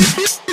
Peace.